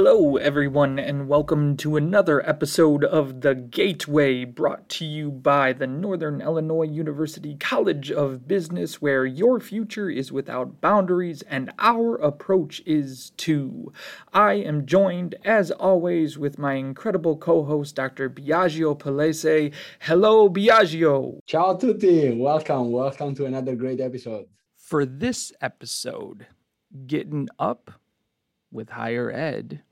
Hello, everyone, and welcome to another episode of The Gateway, brought to you by the Northern Illinois University College of Business, where your future is without boundaries and our approach is too. I am joined, as always, with my incredible co host, Dr. Biagio Palese. Hello, Biagio. Ciao tutti. Welcome. Welcome to another great episode. For this episode, getting up with higher ed.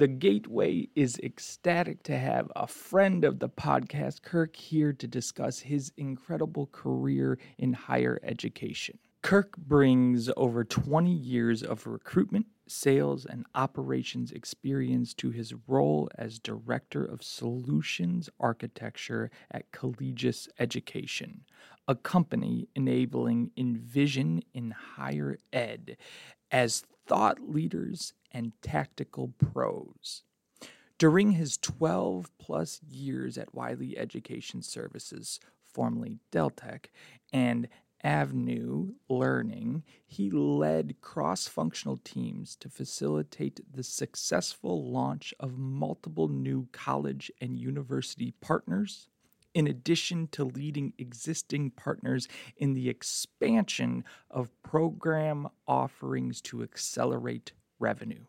The Gateway is ecstatic to have a friend of the podcast, Kirk, here to discuss his incredible career in higher education. Kirk brings over 20 years of recruitment, sales, and operations experience to his role as Director of Solutions Architecture at Collegis Education, a company enabling Envision in higher ed as thought leaders and tactical pros. During his 12 plus years at Wiley Education Services, formerly Deltak, and AVENU Learning, he led cross functional teams to facilitate the successful launch of multiple new college and university partners in addition to leading existing partners in the expansion of program offerings to accelerate revenue.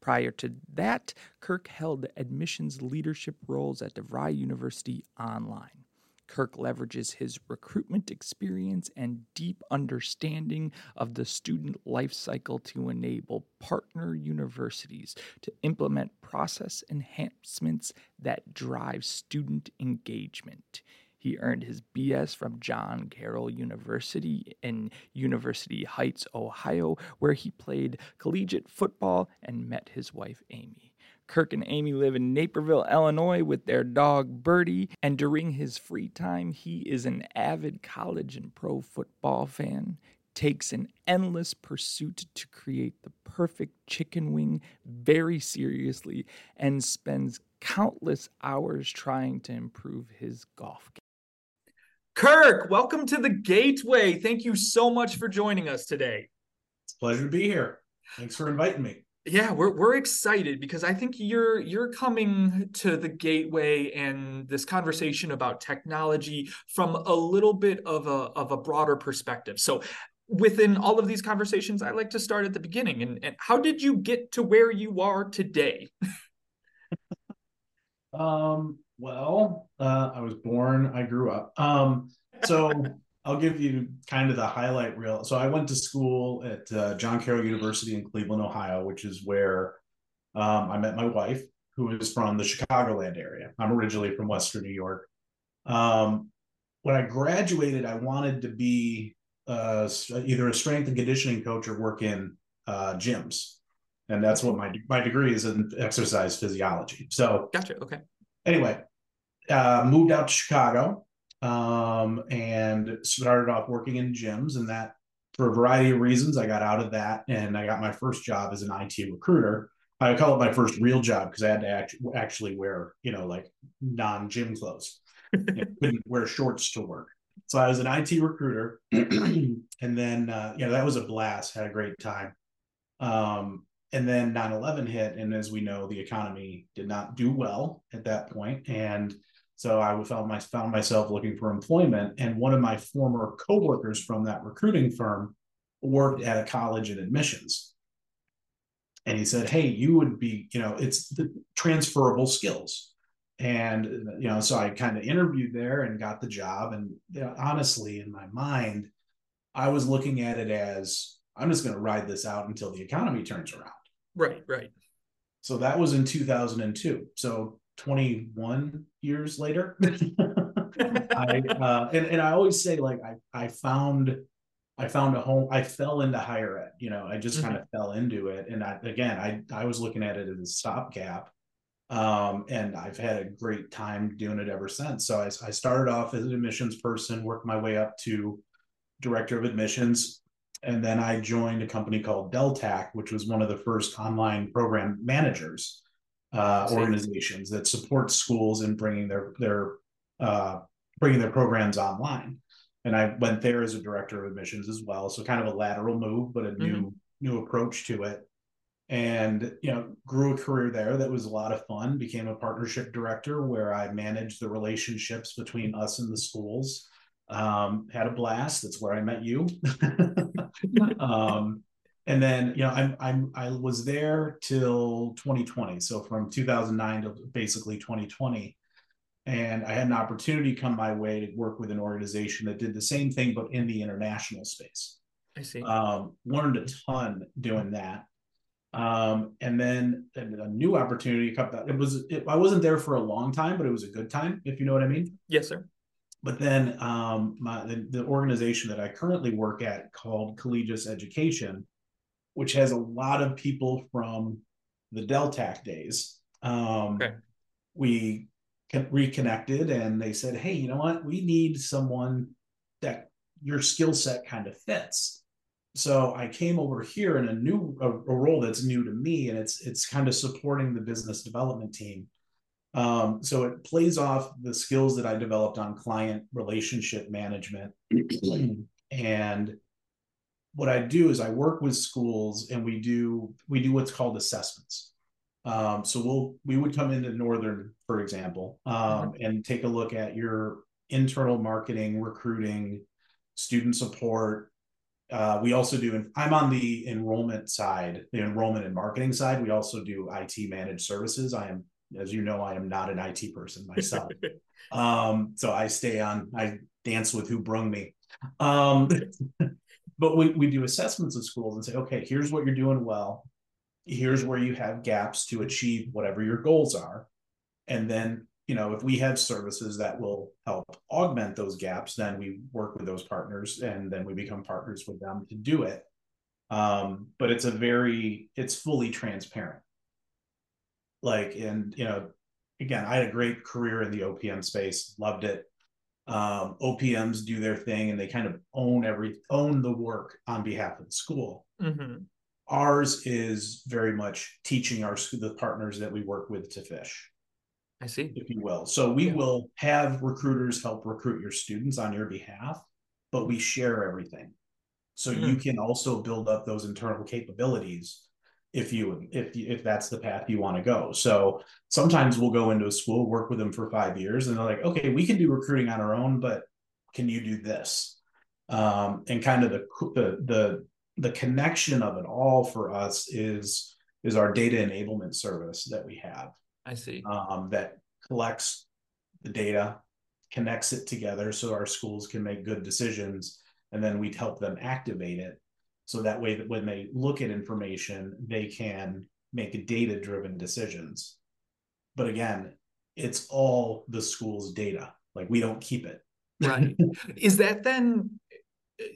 Prior to that, Kirk held admissions leadership roles at DeVry University Online. Kirk leverages his recruitment experience and deep understanding of the student life cycle to enable partner universities to implement process enhancements that drive student engagement. He earned his BS from John Carroll University in University Heights, Ohio, where he played collegiate football and met his wife, Amy. Kirk and Amy live in Naperville, Illinois with their dog Birdie, and during his free time, he is an avid college and pro football fan. Takes an endless pursuit to create the perfect chicken wing very seriously and spends countless hours trying to improve his golf game. Kirk, welcome to the Gateway. Thank you so much for joining us today. It's a pleasure to be here. Thanks for inviting me yeah we're, we're excited because i think you're you're coming to the gateway and this conversation about technology from a little bit of a of a broader perspective. So within all of these conversations i like to start at the beginning. And, and how did you get to where you are today? Um well uh, i was born i grew up. Um so I'll give you kind of the highlight reel. So I went to school at uh, John Carroll University in Cleveland, Ohio, which is where um, I met my wife, who is from the Chicagoland area. I'm originally from Western New York. Um, when I graduated, I wanted to be uh, either a strength and conditioning coach or work in uh, gyms, and that's what my my degree is in exercise physiology. So, gotcha. Okay. Anyway, uh, moved out to Chicago um, and started off working in gyms. And that, for a variety of reasons, I got out of that and I got my first job as an IT recruiter. I call it my first real job because I had to act- actually wear, you know, like non gym clothes. couldn't wear shorts to work. So I was an IT recruiter, and then uh, you know that was a blast. Had a great time. Um, and then 9/11 hit, and as we know, the economy did not do well at that point, and so I found, my, found myself looking for employment. And one of my former coworkers from that recruiting firm worked at a college in admissions. And he said, Hey, you would be, you know, it's the transferable skills. And, you know, so I kind of interviewed there and got the job. And you know, honestly, in my mind, I was looking at it as I'm just going to ride this out until the economy turns around. Right, right. So that was in 2002. So 21 years later. I uh, and, and I always say like I I found I found a home. I fell into higher ed. You know, I just mm-hmm. kind of fell into it. And I again I I was looking at it as a stopgap. Um, and I've had a great time doing it ever since. So I, I started off as an admissions person, worked my way up to director of admissions, and then I joined a company called Deltak, which was one of the first online program managers uh, organizations that support schools in bringing their their uh, bringing their programs online. And I went there as a director of admissions as well, so kind of a lateral move, but a new mm-hmm. new approach to it. and you know grew a career there that was a lot of fun became a partnership director where i managed the relationships between us and the schools um, had a blast that's where i met you um, and then you know I'm, I'm i was there till 2020 so from 2009 to basically 2020 and i had an opportunity come my way to work with an organization that did the same thing but in the international space. I see. Um, learned a ton doing that. Um, and then a new opportunity come. it was it, i wasn't there for a long time but it was a good time if you know what i mean. Yes sir. But then um, my, the, the organization that i currently work at called Collegis education which has a lot of people from the Deltak days um, okay. we reconnected and they said hey you know what we need someone that your skill set kind of fits so I came over here in a new a, a, role that's new to me, and it's it's kind of supporting the business development team. Um, so it plays off the skills that I developed on client relationship management. and what I do is I work with schools, and we do we do what's called assessments. Um, so we'll we would come into Northern, for example, um, mm-hmm. and take a look at your internal marketing, recruiting, student support, uh, we also do, I'm on the enrollment side, the enrollment and marketing side. We also do IT managed services. I am, as you know, I am not an IT person myself. um, so I stay on, I dance with who brung me. But we, we do assessments of schools and say, okay, here's what you're doing well. Here's where you have gaps to achieve whatever your goals are. And then you know, if we have services that will help augment those gaps, then we work with those partners and then we become partners with them to do it. Um, but it's a very, it's fully transparent. Like, and, you know, again, I had a great career in the OPM space, loved it. Um, OPMs do their thing and they kind of own every, own the work on behalf of the school. Mm-hmm. Ours is very much teaching our the partners that we work with to fish I see. If you will. So we yeah. will have recruiters help recruit your students on your behalf, but we share everything. So mm-hmm. you can also build up those internal capabilities if you if if that's the path you want to go. So sometimes we'll go into a school, work with them for five years, and they're like, okay, we can do recruiting on our own, but can you do this? Um, and kind of the the the the connection of it all for us is is our data enablement service that we have. I see. Um, that collects the data, connects it together so our schools can make good decisions, and then we help them activate it. So that way, that when they look at information, they can make data driven decisions. But again, it's all the school's data. Like we don't keep it. right. Is that then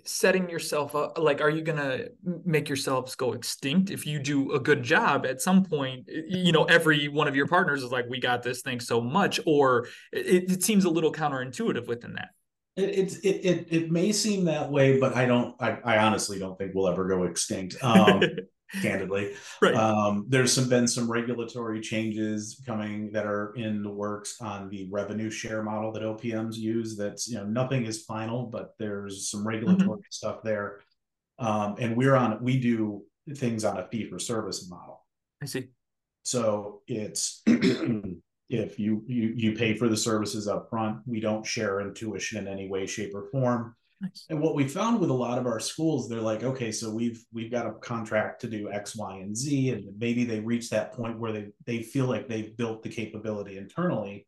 setting yourself up like are you gonna make yourselves go extinct if you do a good job at some point you know every one of your partners is like we got this thing so much or it, it seems a little counterintuitive within that it, it it it may seem that way but i don't i, I honestly don't think we'll ever go extinct um candidly. Right. Um, there's some been some regulatory changes coming that are in the works on the revenue share model that OPMs use. That's you know nothing is final, but there's some regulatory mm-hmm. stuff there. Um, and we're on we do things on a fee for service model. I see. So it's if you you you pay for the services up front, we don't share in tuition in any way, shape, or form. Nice. And what we found with a lot of our schools, they're like, okay, so we've we've got a contract to do X, Y, and Z, and maybe they reach that point where they they feel like they've built the capability internally.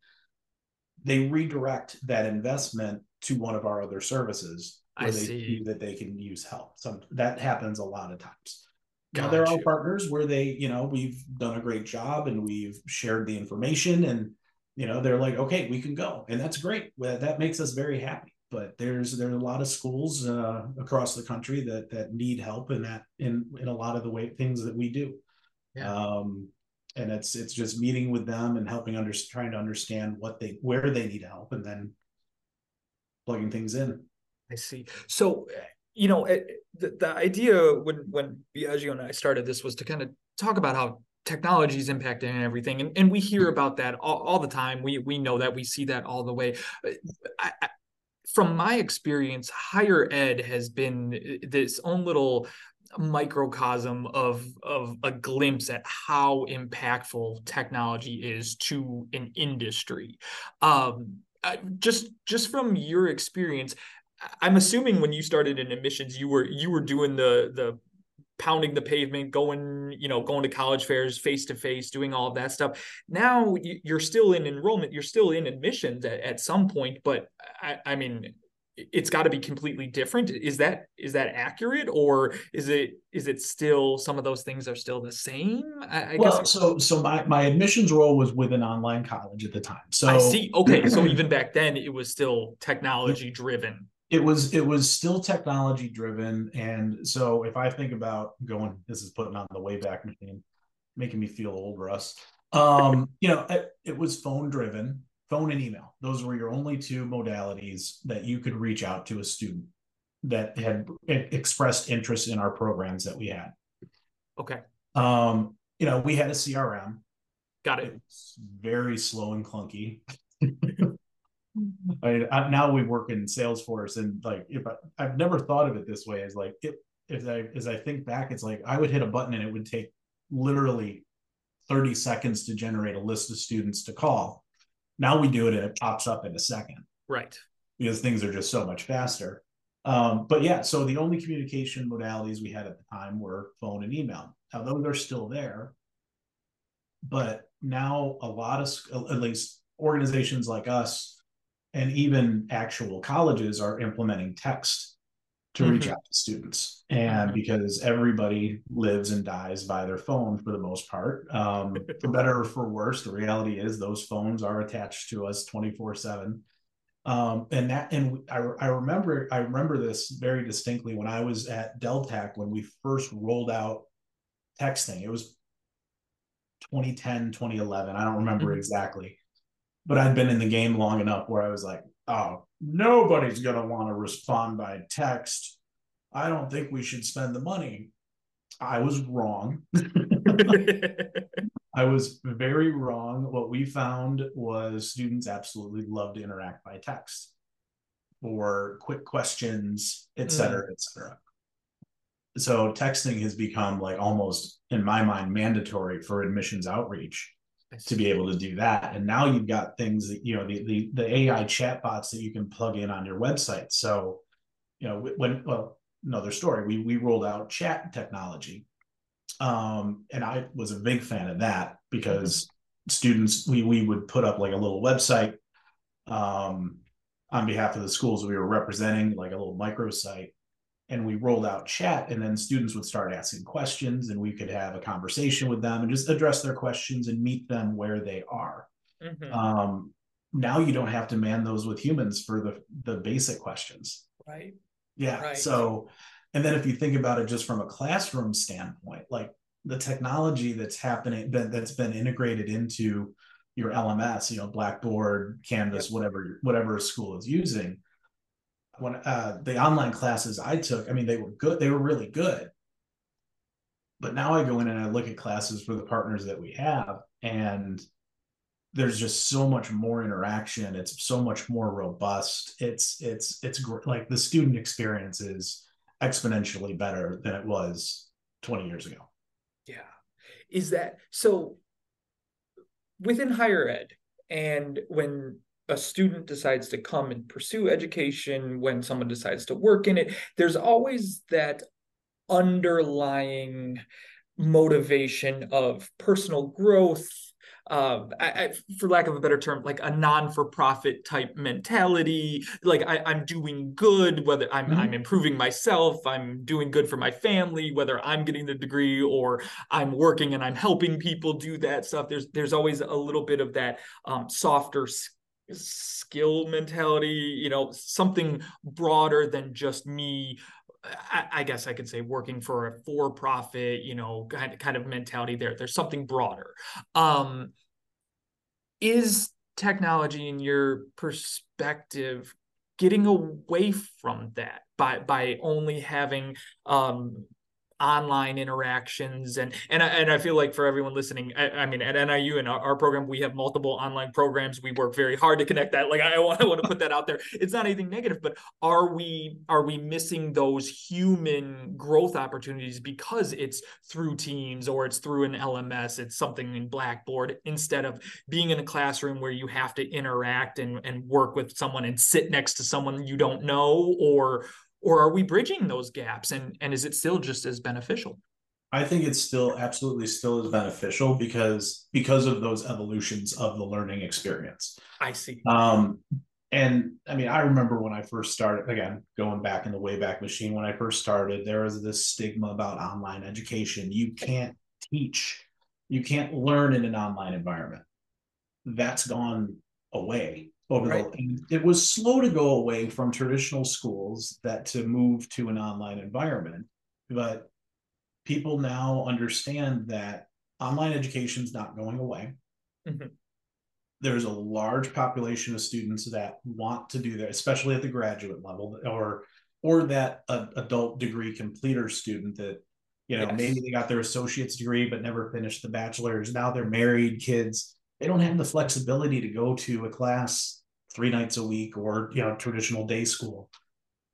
They redirect that investment to one of our other services where I they see that they can use help. So that happens a lot of times. Now there are all partners where they, you know, we've done a great job and we've shared the information and you know they're like, okay, we can go, and that's great. That makes us very happy. But there's there are a lot of schools uh, across the country that that need help in that in in a lot of the way things that we do. Yeah. um, and it's it's just meeting with them and helping under trying to understand what they where they need help and then plugging things in. I see. So you know the, the idea when when Biagio and i started this was to kind of talk about how technology is impacting everything. And, and we hear about that all, all, the time. We we know that. We see that all the way. I, from my experience, higher ed has been uh, this own little microcosm of of a glimpse at how impactful technology is to an industry. Um, just just from your experience, I'm assuming when you started in admissions, you were you were doing the the pounding the pavement, going, you know, going to college fairs face to face, doing all of that stuff. Now you're still in enrollment, you're still in admissions at, at some point, but I, I mean, it's got to be completely different. Is that is that accurate, or is it is it still some of those things are still the same? I, I well, guess so so my my admissions role was with an online college at the time. So I see. Okay, so even back then it was still technology driven it was it was still technology driven. And so if i think about going this is putting on the way back machine making me feel old russ. Um you know it, it, was phone driven phone and email. Those were your only two modalities that you could reach out to a student that had expressed interest in our programs that we had. Okay. Um you know we had a crm got it. It's very slow and clunky I, mean, I, now we work in Salesforce, and like if I, I've never thought of it this way, as like it, if I as I think back, it's like I would hit a button and it would take literally 30 seconds to generate a list of students to call. Now we do it and it pops up in a second. Right. Because things are just so much faster. Um, but yeah, so the only communication modalities we had at the time were phone and email. Now those are still there, but now a lot of at least organizations like us and even actual colleges are implementing text to mm-hmm. reach out to students. And because everybody lives and dies by their phone for the most part um, for better or for worse the reality is those phones are attached to us 24 7 um, and that and I, I remember i remember this very distinctly when i was at Deltak when we first rolled out texting. It was 2010 2011 i don't remember mm-hmm. exactly but I'd been in the game long enough where I was like, oh, nobody's going to want to respond by text. I don't think we should spend the money. I was wrong. I was very wrong. What we found was students absolutely love to interact by text for quick questions, et cetera, mm. et cetera. So texting has become like almost, in my mind, mandatory for admissions outreach to be able to do that. And now you've got things that, you know, the, the, the AI chatbots that you can plug in on your website. So, you know, when, well, another story, we, we rolled out chat technology. Um, and I was a big fan of that because mm-hmm. students, we, we would put up like a little website um, on behalf of the schools we were representing, like a little microsite and we rolled out chat and then students would start asking questions and we could have a conversation with them and just address their questions and meet them where they are mm-hmm. um, now you don't have to man those with humans for the the basic questions right yeah right. so and then if you think about it just from a classroom standpoint like the technology that's happening that's been integrated into your lms you know blackboard canvas yep. whatever whatever a school is using when uh, the online classes I took, I mean, they were good. They were really good. But now I go in and I look at classes for the partners that we have, and there's just so much more interaction. It's so much more robust. It's it's it's gr- like the student experience is exponentially better than it was 20 years ago. Yeah. Is that so within higher ed and when a student decides to come and pursue education, when someone decides to work in it, there's always that underlying motivation of personal growth uh, I, I, for lack of a better term, like a non-for-profit type mentality. Like I, am doing good, whether I'm mm-hmm. I'm improving myself, I'm doing good for my family, whether I'm getting the degree or I'm working and I'm helping people do that stuff. There's there's always a little bit of that um, softer skill mentality, you know, something broader than just me. I, guess I could say working for a for-profit, you know, kind of, kind of mentality there. There's something broader. Um, is technology, in your perspective, getting away from that by by only having um, online interactions and and I, and I feel like for everyone listening I, I mean at NIU and our, our, program we have multiple online programs. We work very hard to connect that. Like I, I want to put that out there. It's not anything negative but are we are we missing those human growth opportunities because it's through teams or it's through an LMS it's something in Blackboard instead of being in a classroom where you have to interact and and work with someone and sit next to someone you don't know or or are we bridging those gaps? And and is it still just as beneficial? I think it's still absolutely still as beneficial because because of those evolutions of the learning experience. I see. Um and i mean i remember when i first started again going back in the wayback machine when i first started there was this stigma about online education. You can't teach you can't learn in an online environment. That's gone away over right. the it was slow to go away from traditional schools that to move to an online environment but people now understand that online education is not going away mm-hmm. there's a large population of students that want to do that especially at the graduate level or or that uh, adult degree completer student that you know yes. maybe they got their associate's degree but never finished the bachelor's now they're married kids they don't have the flexibility to go to a class three nights a week or you know traditional day school.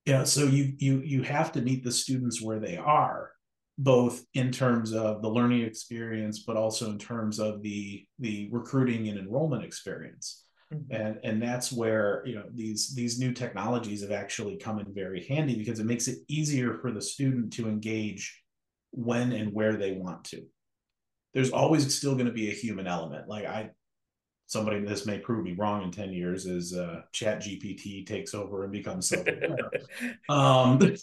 You know so you you you have to meet the students where they are both in terms of the learning experience but also in terms of the the recruiting and enrollment experience. Mm-hmm. and and that's where you know these these new technologies have actually come in very handy because it makes it easier for the student to engage when and where they want to there's always still going to be a human element. Like I, somebody this may prove me wrong in 10 years is uh chat gpt takes over and becomes something um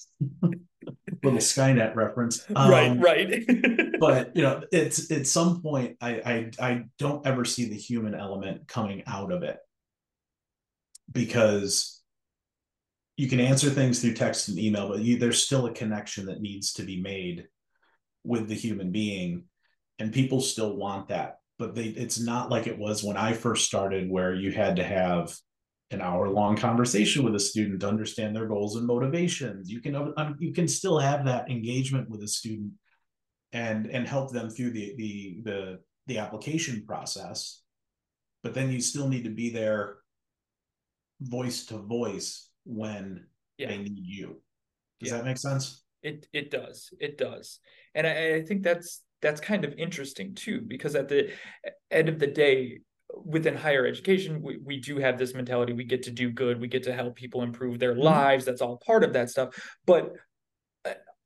little skynet reference. Um, right right. but you know it's at some point I, I i don't ever see the human element coming out of it. Because you can answer things through text and email but you, there's still a connection that needs to be made with the human being and people still want that but they it's not like it was when i first started where you had to have an hour long conversation with a student to understand their goals and motivations. You can um, you can still have that engagement with a student and and help them through the the the the application process but then you still need to be there voice to voice when yeah. they need you. Does yeah. that make sense? It it does. It does. And I, I think that's that's kind of interesting too because at the end of the day within higher education we, we do have this mentality we get to do good we get to help people improve their mm-hmm. lives that's all part of that stuff but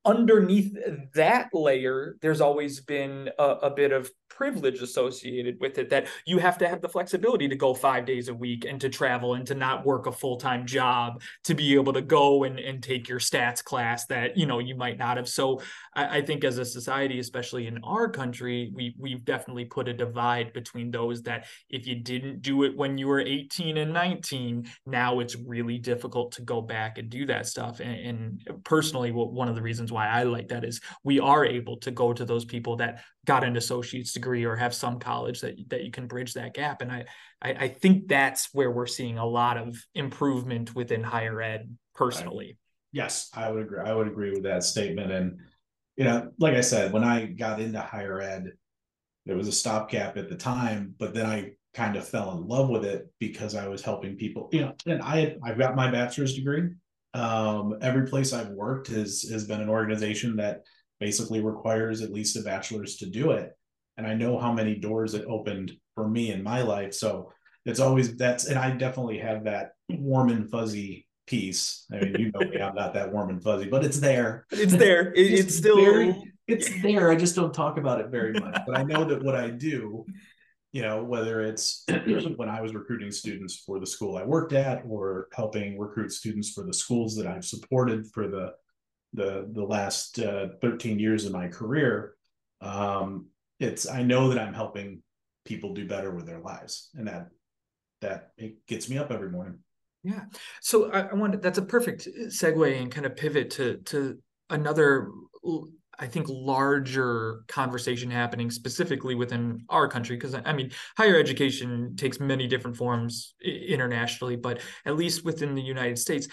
underneath that layer there's always been a, a bit of privilege associated with it that you have to have the flexibility to go five days a week and to travel and to not work a full-time job to be able to go and, and take your stats class that you know you might not have. So I, I think as a society especially in our country we we've definitely put a divide between those that if you didn't do it when you were 18 and 19 now it's really difficult to go back and do that stuff. And, and personally one of the reasons why i like that is we are able to go to those people that got an associate's degree or have some college that that you can bridge that gap. And I, I, I think that's where we're seeing a lot of improvement within higher ed personally. Yes, I would agree. I would agree with that statement. And you know, like I said, when I got into higher ed, there was a stopgap at the time, but then I kind of fell in love with it because I was helping people. You know, and I I've got my bachelor's degree. Um, every place I've worked has has been an organization that basically requires at least a bachelor's to do it. And I know how many doors it opened for me in my life. So it's always that's, and I definitely have that warm and fuzzy piece. I mean, you know me, I'm not that warm and fuzzy, but it's there. It's there. It, it's, it's, still very, it's there. I just don't talk about it very much. But I know that what I do, you know, whether it's when I was recruiting students for the school I worked at or helping recruit students for the schools that I've supported for the the the last uh, 13 years of my career um, it's i know that i'm helping people do better with their lives and that that it gets me up every morning. Yeah. So i, I wanted that's a perfect segue and kind of pivot to to another I think larger conversation happening specifically within our country because I mean higher education takes many different forms internationally but at least within the United States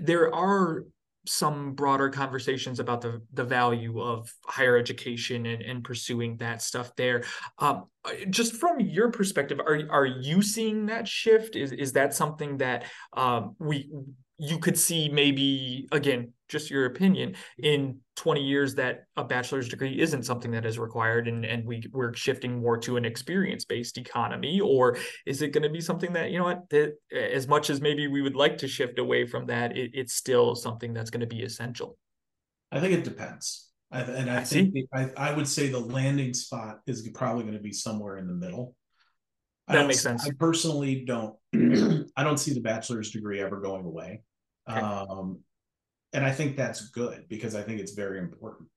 there are some broader conversations about the the value of higher education and, and pursuing that stuff there. Um, just from your perspective, are are you seeing that shift? Is is that something that um, we you could see maybe again just your opinion in 20 years that a bachelor's degree isn't something that is required and, and we we're shifting more to an experience based economy? Or is it going to be something that you know what that as much as maybe we would like to shift away from that it, it's still something that's going to be essential? I think it depends. I, and i, I think I, I would say the landing spot is probably going to be somewhere in the middle. That makes sense. I personally don't i don't see the bachelor's degree ever going away. Okay. Um, and I think that's good because I think it's very important.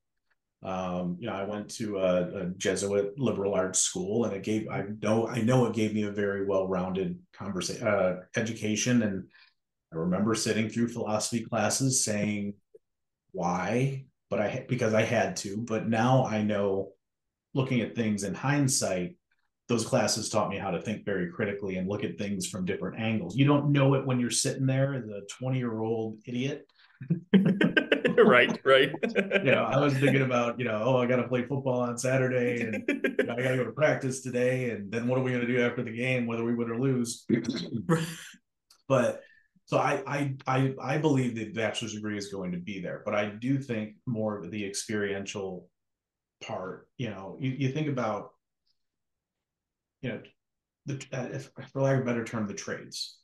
Um, you know, I went to a, a, Jesuit liberal arts school, and it gave I know I know it gave me a very well-rounded conversation uh, education, and I remember sitting through philosophy classes saying why, but I because I had to, but now I know, looking at things in hindsight, those classes taught me how to think very critically and look at things from different angles. You don't know it when you're sitting there as a 20 year old idiot. right, right. you know, I was thinking about, you know, oh, I got to play football on Saturday and you know, I got to go to practice today. And then what are we going to do after the game, whether we win or lose? but so I, I, I, I believe the bachelor's degree is going to be there, but I do think more of the experiential part, you know, you, you think about you know, the uh, if, for lack of a better term, the trades.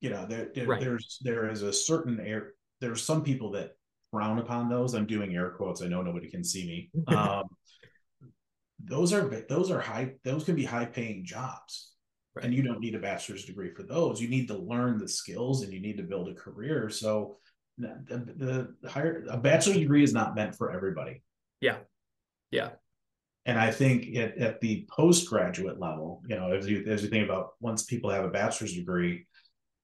You know, there, there right. there's there is a certain air. There are some people that frown upon those. I'm doing air quotes. I know nobody can see me. Um, those are those are high. Those can be high paying jobs, right. and you don't need a bachelor's degree for those. You need to learn the skills, and you need to build a career. So, the, the higher a bachelor's degree is not meant for everybody. Yeah, yeah. And I think at, at the postgraduate level, you know, as you as you think about once people have a bachelor's degree,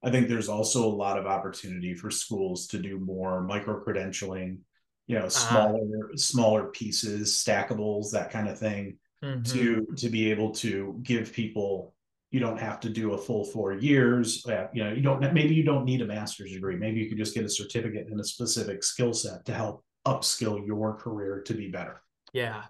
I think there's also a lot of opportunity for schools to do more micro credentialing, you know, uh-huh. smaller uh, smaller pieces, stackables, that kind of thing, mm-hmm. to to be able to give people. You don't have to do a full four years. Uh, you know, you don't maybe you don't need a master's degree. Maybe you could just get a certificate in a specific skill set to help upskill your career to be better. Yeah,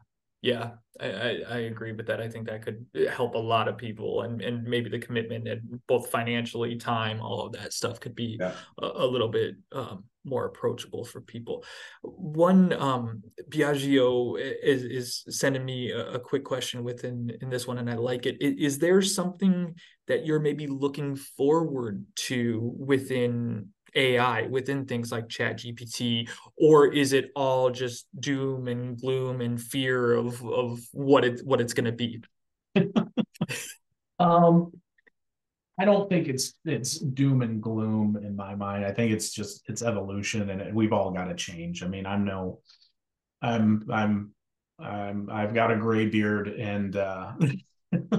yeah, I, I, I, agree with that. I think that could help a lot of people, and and maybe the commitment and both financially, time, all of that stuff could be yeah. a, a, little bit um, more approachable for people. One um, Biagio is is sending me a, a, quick question within in this one, and I like it. Is, is there something that you're maybe looking forward to within AI within things like Chat GPT, or is it all just doom and gloom and fear of of what it what it's going to be? um, I don't think it's it's doom and gloom in my mind. I think it's just it's evolution, and we've all got to change. I mean, I'm no, I'm I'm I'm I've got a gray beard, and uh,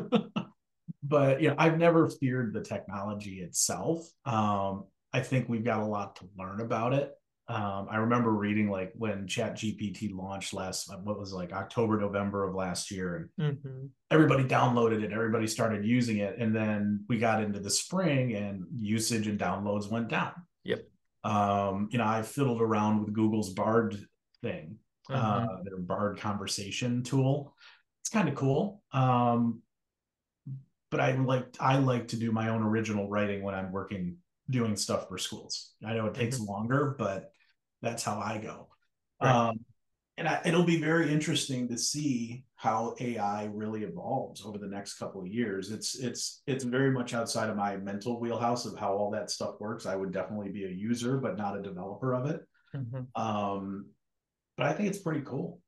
but you know, I've never feared the technology itself. Um, I think we've got a lot to learn about it. Um, I remember reading like when Chat GPT launched last, what was like October, November of last year, and mm-hmm. everybody downloaded it, everybody started using it, and then we got into the spring, and usage and downloads went down. Yep. Um, you know, I fiddled around with Google's Bard thing, mm-hmm. uh, their Bard conversation tool. It's kind of cool. Um, but I like I like to do my own original writing when I'm working doing stuff for schools. I know it takes mm-hmm. longer, but that's how I go. Right. Um, and I, it'll be very interesting to see how AI really evolves over the next couple of years. It's it's it's very much outside of my mental wheelhouse of how all that stuff works. I would definitely be a user, but not a developer of it. Mm-hmm. Um, but I think it's pretty cool.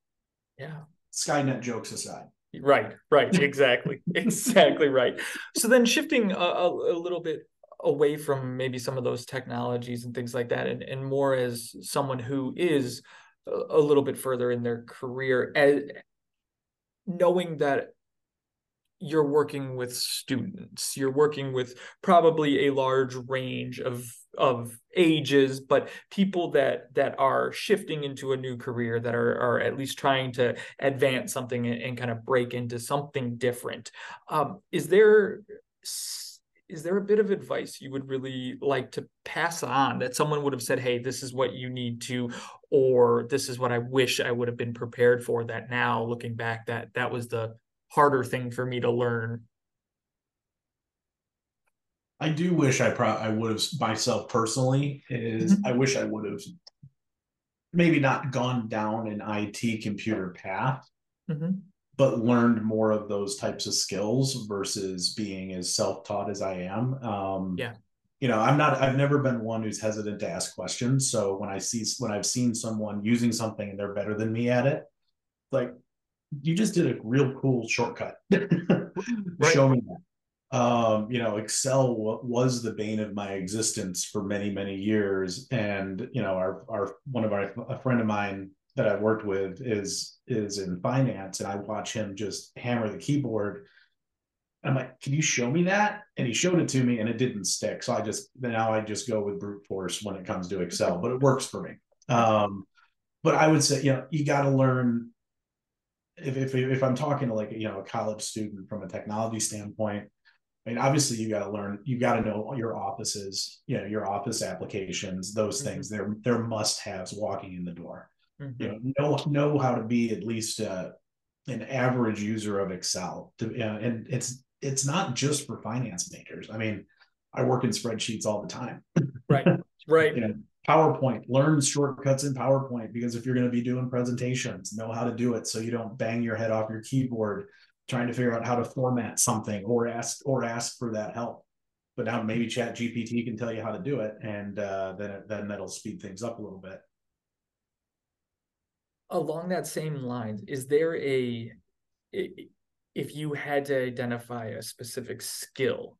Yeah. Skynet jokes aside. Right, right, exactly, exactly right. So then shifting a, a, a little bit away from maybe some of those technologies and things like that and, and more as someone who is a, little bit further in their career as, knowing that you're working with students you're working with probably a large range of of ages but people that that are shifting into a new career that are are at least trying to advance something and, and kind of break into something different. Um, is there is there a bit of advice you would really like to pass on that someone would have said, hey, this is what you need to, or this is what I wish I would have been prepared for that now looking back that that was the harder thing for me to learn? I do wish I pro I would have myself personally is Mhm. I wish I would have maybe not gone down an IT computer path, Mhm. But learned more of those types of skills versus being as self-taught as I am. Um, Yeah. You know, I'm not, I've never been one who's hesitant to ask questions. So when I see, when I've seen someone using something and they're better than me at it, like, you just did a real cool shortcut. Right. Show me that um you know excel was the bane of my existence for many many years and you know our our one of our a friend of mine that i worked with is is in finance and i watch him just hammer the keyboard i'm like can you show me that and he showed it to me and it didn't stick so i just now i just go with brute force when it comes to excel but it works for me um but i would say you know you got to learn if, if if i'm talking to like you know a college student from a technology standpoint I mean, obviously, you got to learn. You got to know your offices, you know, your office applications, those Mhm. things. They're they're must haves walking in the door. Mhm. You know, know know how to be at least uh, an average user of Excel. To, uh, and it's it's not just for finance majors. I mean, I work in spreadsheets all the time. Right. Right. You know, PowerPoint. Learn shortcuts in PowerPoint because if you're going to be doing presentations, know how to do it so you don't bang your head off your keyboard trying to figure out how to format something or ask or ask for that help. But now maybe Chat GPT can tell you how to do it, and uh, then then that'll speed things up a little bit. Along that same lines, is there a if you had to identify a specific skill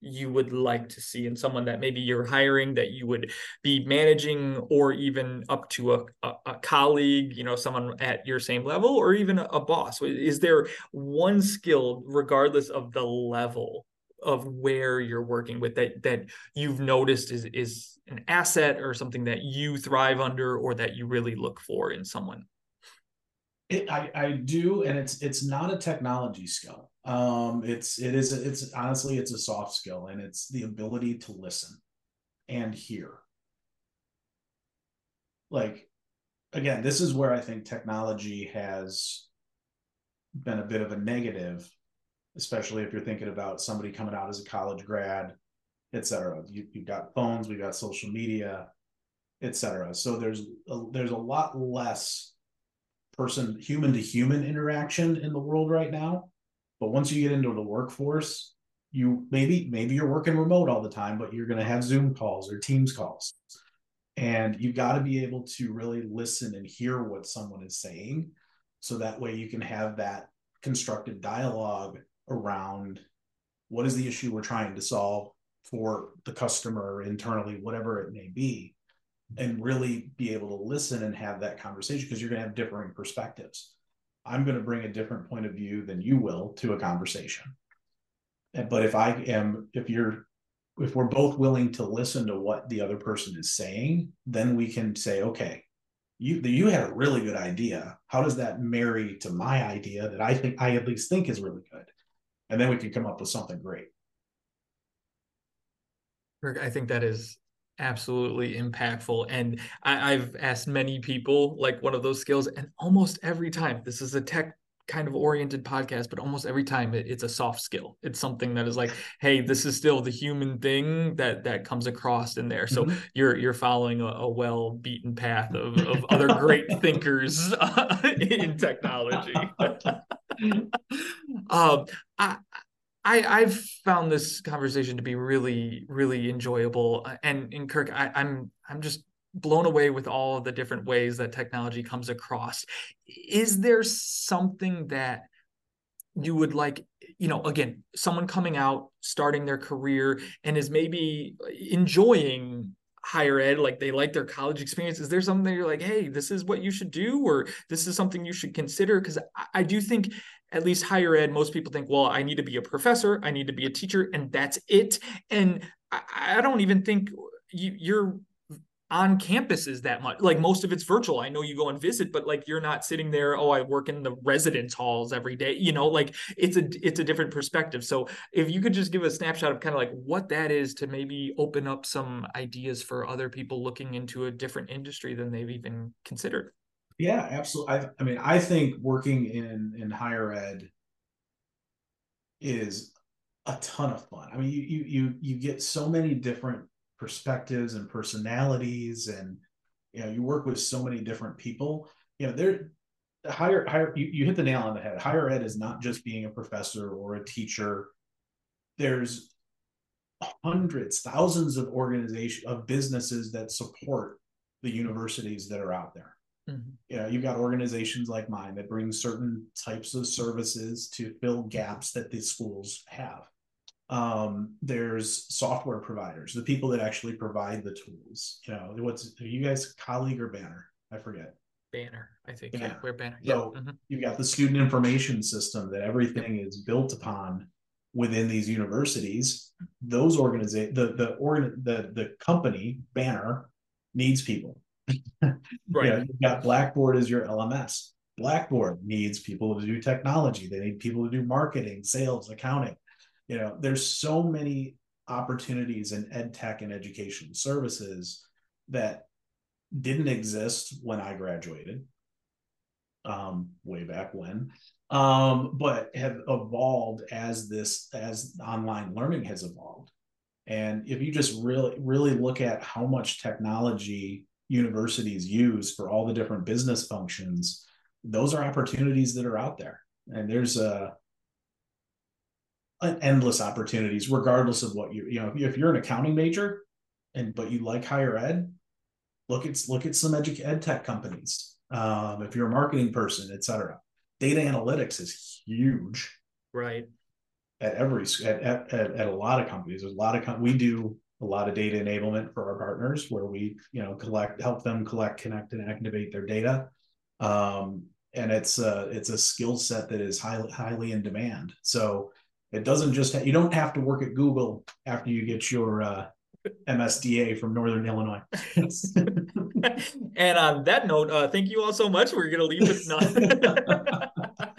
you would like to see in someone that maybe you're hiring that you would be managing or even up to a, a, a colleague you know someone at your same level or even a, a boss? Is there one skill regardless of the level of where you're working with that that you've noticed is is an asset or something that you thrive under or that you really look for in someone It, I I do, and it's it's not a technology skill. Um, it's it is it's honestly it's a soft skill, and it's the ability to listen and hear. Like, again, this is where I think technology has been a bit of a negative, especially if you're thinking about somebody coming out as a college grad, et cetera. You, you've got phones, we've got social media, et cetera. So there's a, there's a lot less person human to human interaction in the world right now but once you get into the workforce you maybe maybe you're working remote all the time but you're going to have zoom calls or teams calls and you've got to be able to really listen and hear what someone is saying so that way you can have that constructive dialogue around what is the issue we're trying to solve for the customer internally whatever it may be and really be able to listen and have that conversation because you're going to have differing perspectives. I'm going to bring a different point of view than you will to a conversation. But if I am, if you're, if we're both willing to listen to what the other person is saying, then we can say, okay, you you had a really good idea. How does that marry to my idea that I think I at least think is really good? And then we can come up with something great. Kirk, I think that is absolutely impactful. And I, I've asked many people like one of those skills, and almost every time this is a tech kind of oriented podcast, but almost every time it, it's a soft skill. It's something that is like, hey, this is still the human thing that that comes across in there. So Mhm. you're you're following a, a well beaten path of, of other great thinkers uh, in technology. um, I, I I've found this conversation to be really really enjoyable, uh, and and Kirk, I, I'm I'm just blown away with all the different ways that technology comes across. Is there something that you would like you know again someone coming out starting their career and is maybe enjoying higher ed like they like their college experience is there something you're like hey this is what you should do or this is something you should consider? Because I, I do think at least higher ed most people think well i need to be a professor i need to be a teacher and that's it. And i, I don't even think you, you're on campuses that much. Like most of it's virtual. I know you go and visit, but like you're not sitting there, oh, I work in the residence halls every day. You know, like it's a it's a different perspective. So if you could just give a snapshot of kind of like what that is to maybe open up some ideas for other people looking into a different industry than they've even considered. Yeah, absolutely. I, I mean, I think working in in higher ed is a ton of fun. I mean, you you you you get so many different perspectives and personalities, and you know, you work with so many different people. You know, they're higher higher. You, you hit the nail on the head. Higher ed is not just being a professor or a teacher. There's hundreds, thousands of organizations of businesses that support the universities that are out there. Mm-hmm. You know, you've got organizations like mine that bring certain types of services to fill gaps that the schools have. Um, there's software providers, the people that actually provide the tools. You know, what's are you guys colleague or banner? I forget. Banner, I think. Banner. Yeah, we're banner. So yeah. mm-hmm. you've got the student information system that everything yep. is built upon within these universities. Those organizations, the the organ, the the company banner needs people. right. You know, you've got Blackboard as your LMS. Blackboard needs people to do technology. They need people to do marketing, sales, accounting you know there's so many opportunities in ed tech and education services that didn't exist when i graduated um, way back when um, but have evolved as this as online learning has evolved. And if you just really really look at how much technology universities use for all the different business functions those are opportunities that are out there. And there's a endless opportunities, regardless of what you you know. If you're an accounting major, and but you like higher ed, look at look at some edu- ed tech companies. Um, if you're a marketing person, etc. Data analytics is huge, right? At every at, at, at a lot of companies, there's a lot of com- we do a lot of data enablement for our partners, where we you know collect help them collect, connect, and activate their data. Um, and it's a it's a skill set that is highly highly in demand. So it doesn't just you don't have to work at Google after you get your uh, MSDA from Northern Illinois. and on that note, uh, thank you all so much. We're going to leave it.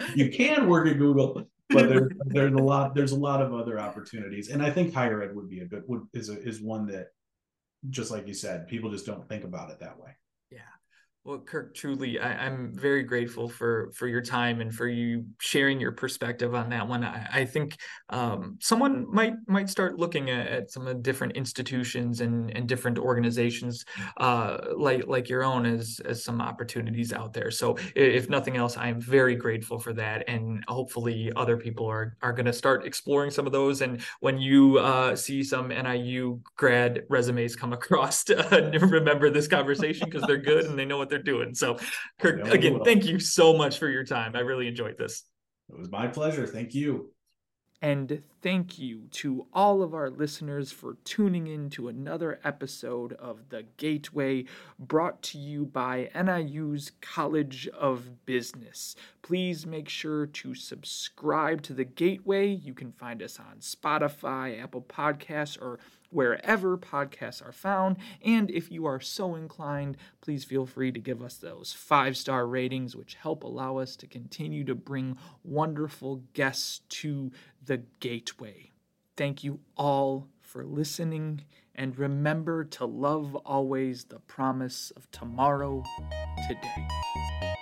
you can work at Google, but there's there's a lot there's a lot of other opportunities, and I think higher ed would be a good would is a, is one that, just like you said, people just don't think about it that way. Well, Kirk, truly, I, am very grateful for for your time and for you sharing your perspective on that one. I, I think um, someone might might start looking at, at, some of the different institutions and, and different organizations uh, like like your own as as some opportunities out there. So, if nothing else, I am very grateful for that, and hopefully, other people are are going to start exploring some of those. And when you uh, see some NIU grad resumes come across, uh, remember this conversation because they're good and they know what they're doing. So, Kirk, again, thank you so much for your time. I really enjoyed this. It was my pleasure. Thank you. And thank you to all of our listeners for tuning in to another episode of The Gateway brought to you by NIU's College of Business. Please make sure to subscribe to The Gateway. You can find us on Spotify, Apple Podcasts, or wherever podcasts are found. And if you are so inclined, please feel free to give us those five star ratings, which help allow us to continue to bring wonderful guests to the gateway. Thank you all for listening, and remember to love always the promise of tomorrow today.